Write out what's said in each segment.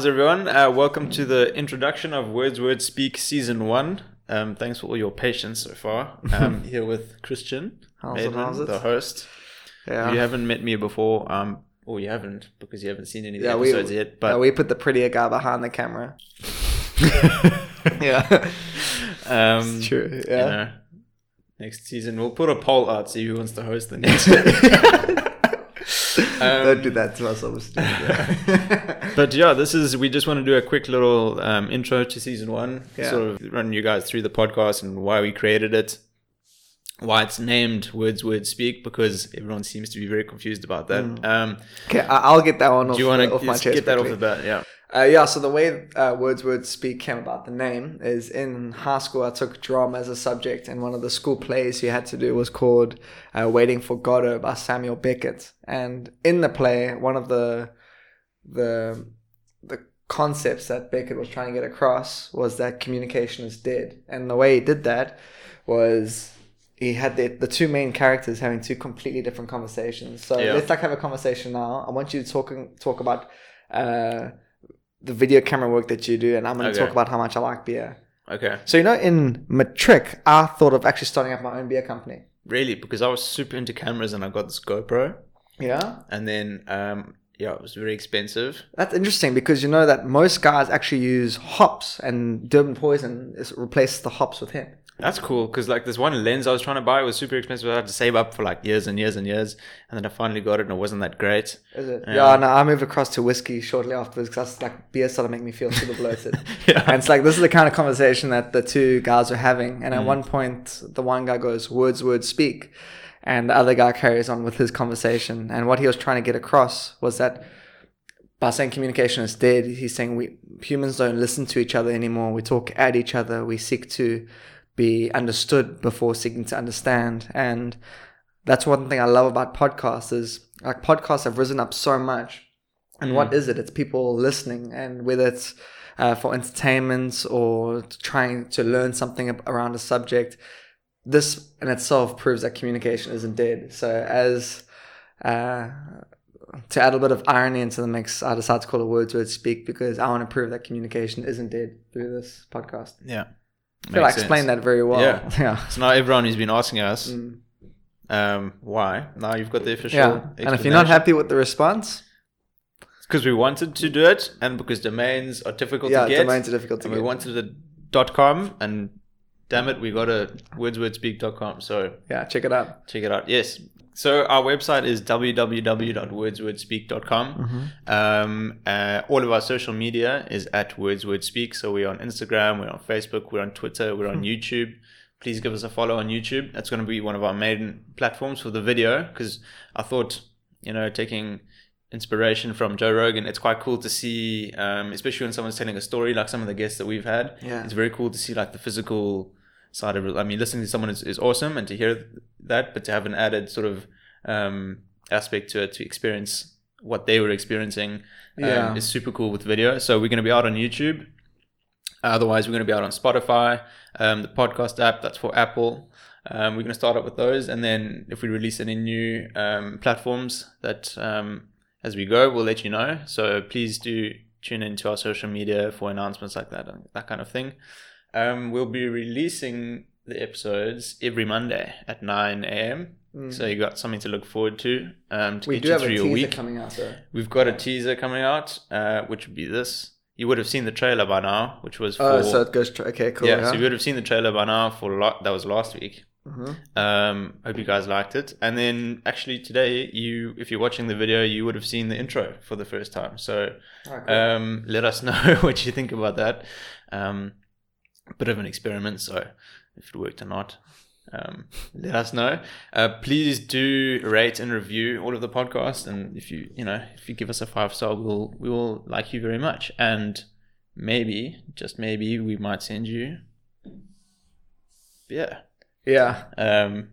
How's everyone? Uh, welcome to the introduction of Words Words Speak Season 1. Um, thanks for all your patience so far. I'm here with Christian, How's it, how's it? the host. Yeah. You haven't met me before, um, or you haven't because you haven't seen any of the Yeah, we- episodes yet. But Yeah, we put the prettier guy behind the camera. yeah. um, It's true. you Yeah. know, next season we'll put a poll out, see who wants to host the next. Um, Don't do that to us, obviously. Yeah. But yeah, this is we just want to do a quick little um, intro to season one, Yeah. sort of run you guys through the podcast and why we created it, why it's named Words Words Speak because everyone seems to be very confused about that. Mm. Um, okay, I'll get that one off, do you want to get that off the bat? Yeah. Uh, yeah, so the way uh, Words Words Speak came about the name is in high school, I took drama as a subject, and one of the school plays you had to do was called uh, Waiting for Godot by Samuel Beckett. And in the play, one of the the the concepts that Beckett was trying to get across was that communication is dead. And the way he did that was he had the, the two main characters having two completely different conversations. So Yeah. let's like have a conversation now. I want you to talk talk about uh, the video camera work that you do, and I'm going to Okay. talk about how much I like beer. Okay. So you know, in matric, I thought of actually starting up my own beer company. Really, because I was super into cameras and I got this GoPro, Yeah, and then um, yeah, it was very expensive. that's interesting because you know that most guys actually use hops, and Durban Poison is replaces the hops with him. That's cool because like this one lens I was trying to buy was super expensive. I had to save up for like years and years and years, and then I finally got it, and it wasn't that great. Is it? Yeah. Yeah, no, I moved across to whiskey shortly afterwards because like beer started making me feel super bloated. Yeah. And it's like this is the kind of conversation that the two guys are having. And at Mm. one point, the one guy goes, "Words, words, speak," and the other guy carries on with his conversation. And what he was trying to get across was that by saying communication is dead, he's saying we humans don't listen to each other anymore. We talk at each other. We seek to be understood before seeking to understand. And that's one thing I love about podcasts is like podcasts have risen up so much. And what is it? It's people listening, and whether it's uh, for entertainment or trying to learn something around a subject, this in itself proves that communication isn't dead. So, as uh, to add a bit of irony into the mix, I decided to call it Words Words Speak because I want to prove that communication isn't dead through this podcast. Yeah. I feel I explained that very well. Yeah. yeah. So now everyone who's been asking us Mm. um, why, now you've got the official. Yeah. And if you're not happy with the response, because we wanted to do it, and because domains are difficult yeah, to get, Yeah, domains are difficult to and get. we wanted a dot com, and damn it, we got a wordswordspeak.com. So yeah, check it out. check it out. Yes. So our website is www.wordswordspeak.com. Mm-hmm. Um, uh, all of our social media is at wordswordspeak. So we're on Instagram, we're on Facebook, we're on Twitter, we're Hmm. on YouTube. Please give us a follow on YouTube. That's going to be one of our main platforms for the video because I thought, you know, taking inspiration from Joe Rogan, it's quite cool to see, um, especially when someone's telling a story like some of the guests that we've had. Yeah. It's very cool to see like the physical side of it. I mean, listening to someone is, is awesome and to hear that, but to have an added sort of um, aspect to it, to experience what they were experiencing um, Yeah. is super cool with video. So we're going to be out on YouTube. Otherwise, we're going to be out on Spotify, um, the podcast app that's for Apple. Um, we're going to start up with those, and then if we release any new um, platforms that um, as we go, we'll let you know. So please do tune into our social media for announcements like that, and that kind of thing. Um, we'll be releasing the episodes every Monday at 9 a.m. So you got something to look forward to um, to Mm. we get do you have a teaser week. coming out, though. We've got a teaser coming out, uh, which would be this. You would have seen the trailer by now, which was for Oh, so it goes. Tra- okay, cool. yeah, Yeah. So you would have seen the trailer by now for lo- that was last week. Mhm. Um, hope you guys liked it. And then actually today, you if you're watching the video, you would have seen the intro for the first time. So Alright, cool. um, let us know what you think about that. Um, bit of an experiment, so if it worked or not, um, let us know. Uh, please do rate and review all of the podcasts, and if you you know if you give us a five star, we'll we will like you very much, and maybe just maybe we might send you. Yeah. yeah. Um,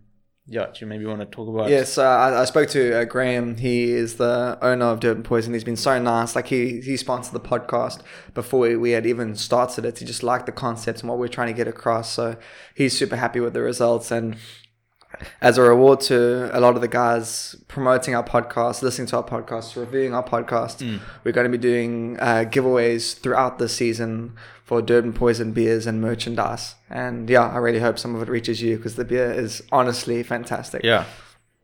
yeah. Do you maybe want to talk about? Yes, uh, I, I spoke to uh, Graham. He is the owner of Durban Poison. He's been so nice. Like he he sponsored the podcast before we, we had even started it. He just liked the concepts and what we're trying to get across. So he's super happy with the results. And as a reward to a lot of the guys promoting our podcast, listening to our podcast, reviewing our podcast, Mm. we're going to be doing uh, giveaways throughout the season for Durban Poison beers and merchandise. And yeah, I really hope some of it reaches you because the beer is honestly fantastic. Yeah.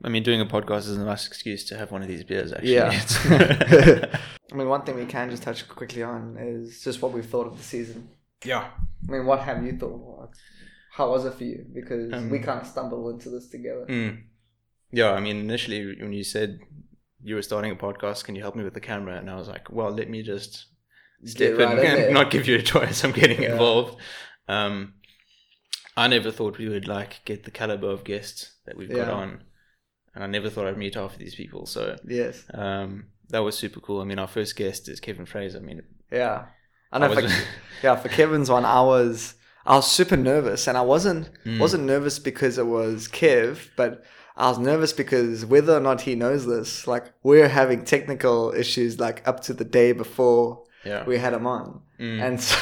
I mean, doing a podcast is a nice excuse to have one of these beers, actually. Yeah. I mean, one thing we can just touch quickly on is just what we've thought of the season. yeah. I mean, what have you thought? How was it for you? Because Um, we kind of stumbled into this together. Mm. Yeah, I mean, initially when you said you were starting a podcast, can you help me with the camera? And I was like, well, let me just step right in and not give you a choice. I'm getting Yeah. involved. Um, I never thought we would like get the caliber of guests that we've got on, and I never thought I'd meet half of these people. So Yes. um, that was super cool. I mean, our first guest is Kevin Fraser. I mean, Yeah. I know. I for, was- yeah, for Kevin's one, I was I was super nervous, and I wasn't Mm. wasn't nervous because it was Kev, but I was nervous because whether or not he knows this, like we're having technical issues like up to the day before yeah, we had him on, Mm. and so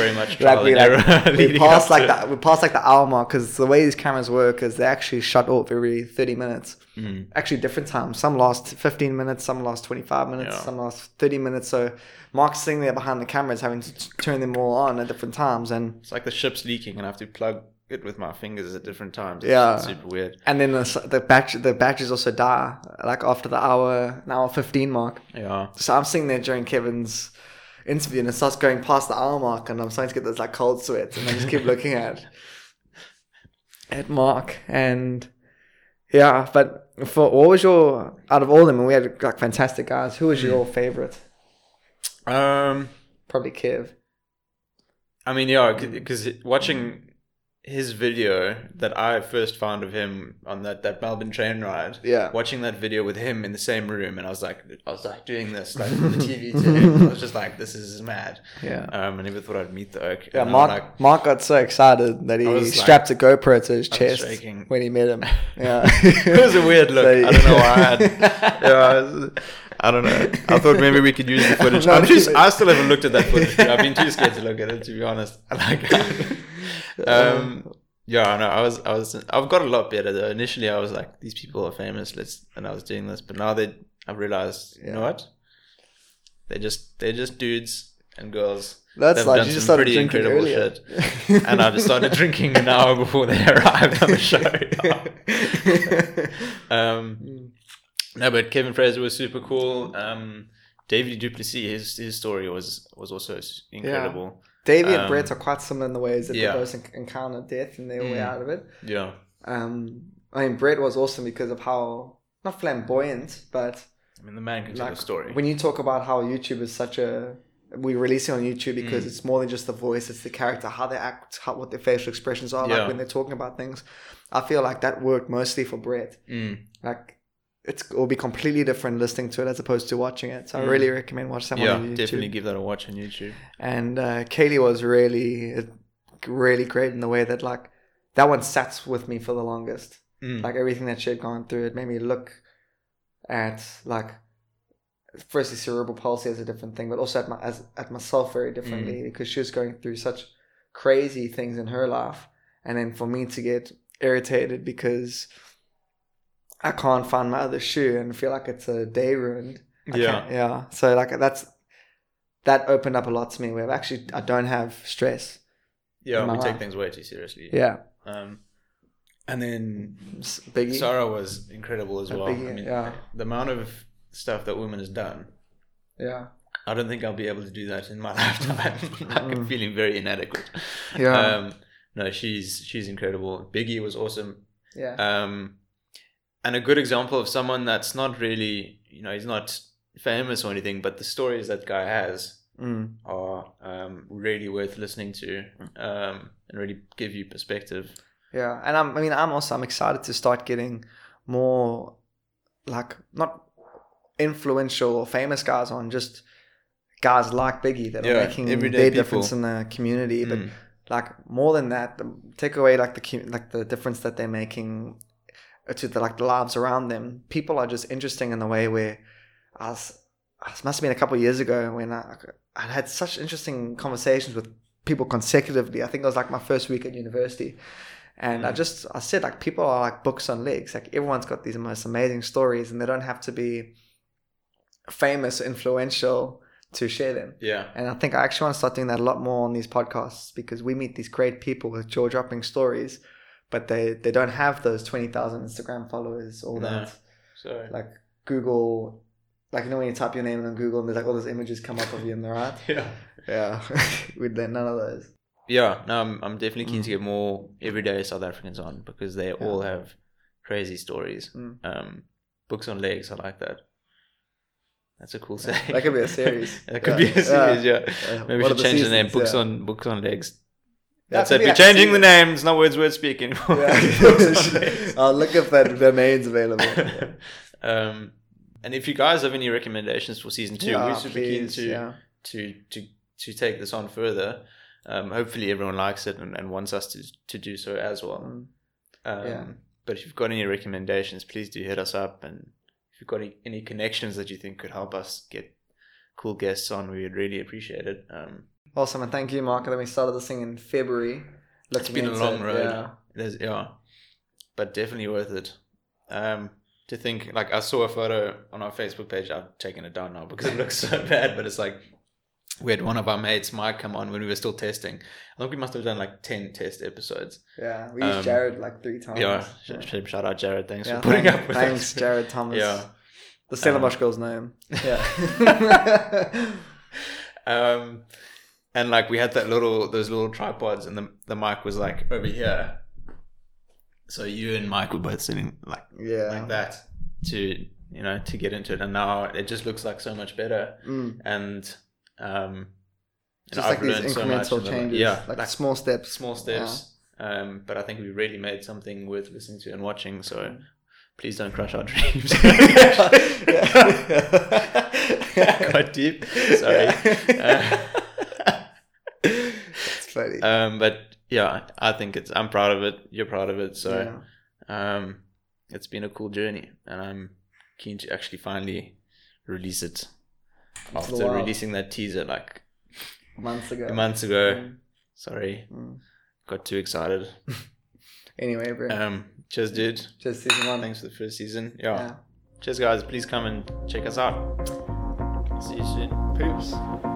very much like we like, we passed like that we passed like the hour mark because the way these cameras work is they actually shut off every thirty minutes. Mm. Actually, different times. Some last fifteen minutes, some last twenty five minutes, Yeah. some last thirty minutes. So Mark's sitting there behind the cameras, having to t- turn them all on at different times, and It's like the ship's leaking, and I have to plug it with my fingers at different times. It's Yeah. super weird. and then the the batch the batteries also die like after the hour an hour fifteen mark. Yeah, So I'm sitting there during Kevin's interview, and it starts going past the hour mark, and I'm starting to get this like cold sweats, and I just keep looking at at Mark, and yeah. But for what was your out of all of them? And we had like fantastic guys. Who was your favorite? um, Probably Kev. I mean, yeah, because watching his video that I first found of him on that, that Melbourne train ride, Yeah. watching that video with him in the same room, and I was like, I was like doing this like on the TV to him. I was just like, this is mad. Yeah. Um, I never thought I'd meet the oak. Yeah, And Mark. like, Mark got so excited that he was like- strapped a GoPro to his chest shaking. when he met him. Yeah, it was a weird look. So- I don't know why. I, had, yeah, I, was- I don't know. I thought maybe we could use the footage. No, I'm just. I still haven't looked at that footage. I've been too scared to look at it, to be honest. I like, um, yeah, no, I was, I was, I've got a lot better though. Initially, I was like, these people are famous. Let's, and I was doing this, but now they, I've realized, you know what? They're just, they're just dudes and girls. That's like done you just some started pretty drinking incredible earlier. shit. And I just started drinking an hour before they arrived on the show. um, no, but Kevin Fraser was super cool. Um, David Duplessis, his his story was was also incredible. Davey and Um, Brett are quite similar in the ways that yeah. they both en- encounter death and their way Mm. out of it. Yeah, Um, I mean, Brett was awesome because of how not flamboyant, but I mean the man can tell a story. when you talk about how YouTube is such a we release it on YouTube because Mm. it's more than just the voice; it's the character, how they act, how what their facial expressions are Yeah. like when they're talking about things. I feel like that worked mostly for Brett. Mm. Like it will be completely different listening to it as opposed to watching it. So I Mm. really recommend watch someone Yeah, on YouTube. definitely give that a watch on YouTube. And uh, Kaylee was really, really great in the way that like that one sat with me for the longest. Mm. Like everything that she had gone through, it made me look at like firstly cerebral palsy as a different thing, but also at my as at myself very differently because she was going through such crazy things in her life, and then for me to get irritated because I can't find my other shoe and feel like it's a day ruined. I Yeah. yeah. So like that's that opened up a lot to me. Where actually I don't have stress. yeah, in my we take things way too seriously. Yeah, Um, and then S- Biggie. Sarah was incredible as A well. biggie, I mean, yeah. the amount of stuff that woman has done. Yeah, I don't think I'll be able to do that in my lifetime. I'm Mm. feeling very inadequate. yeah, Um, no, she's she's incredible. Biggie was awesome. yeah, Um, and a good example of someone that's not really, you know, he's not famous or anything, but the stories that guy has mm. are um, really worth listening to um, and really give you perspective. yeah. And I'm, I mean, I'm also I'm excited to start getting more like not influential or famous guys on, just guys like Biggie that Yeah, are making their people. difference in the community, but Mm. like more than that take away like the like the difference that they're making to the like the lives around them people are just interesting in the way where i was it must have been a couple of years ago when I, I had such interesting conversations with people consecutively i think it was like my first week at university And I Mm. just I said like people are like books on legs. Like everyone's got these most amazing stories, and they don't have to be famous, or influential to share them. Yeah. And I think I actually want to start doing that a lot more on these podcasts because we meet these great people with jaw dropping stories, but they they don't have those twenty thousand Instagram followers, all No. that So like Google. Like you know when you type your name in on Google and there's like all those images come up of you in the right. yeah. Yeah, with none of those. Yeah, no, I'm, I'm definitely keen Mm. to get more everyday South Africans on because they all have crazy stories. Mm. Um, books on legs, I like that. That's a cool saying. That could be a series. that could Yeah. be a series, yeah. Uh, Maybe we should change the name. Books yeah. on books on legs. Yeah, That's it We're changing the names. No words worth speaking. Legs. I'll look if that domain's available. um, and if you guys have any recommendations for season two, Yeah, we're super keen to yeah. to to to take this on further. Um, hopefully, everyone likes it and, and wants us to to do so as well. Mm. Um, Yeah. But if you've got any recommendations, please do hit us up. And if you've got any, any connections that you think could help us get cool guests on, we would really appreciate it. Um, Awesome, and thank you, Mark. And then we started this thing in February. it's been a long it, road. Yeah. It is, yeah, but definitely worth it. Um, to think, like, I saw a photo on our Facebook page. I've taken it down now because it looks so bad. But it's like we had one of our mates, Mike, come on when we were still testing. I think we must have done like ten test episodes. Yeah, we used Um, Jared like three times. yeah, sh- shout out Jared. Thanks Yeah, for putting thank- up with Thanks, us. Jared Thomas. Yeah. The Stellenbosch Um, girl's name. Yeah. um, and like we had that little those little tripods, and the the mic was like over here. So you and Mike were both sitting like yeah. like that to you know to get into it, and now it just looks like so much better. Mm. And um, you know, Just like I've these learned so much incremental the- changes. yeah, Like, like small steps. small steps. Um, but I think we really made something worth listening to and watching. So please don't crush our dreams. Quite deep. Sorry. Uh, um, but yeah, I think it's. I'm proud of it. You're proud of it. So yeah. um, it's been a cool journey, and I'm keen to actually finally release it after releasing that teaser like Months ago. months ago. Mm. Sorry, Mm. got too excited. Anyway, bro. Um, cheers, dude. Cheers, season one. Thanks for the first season. Yeah. Yeah. Cheers, guys. Please come and check us out. See you soon. Peace.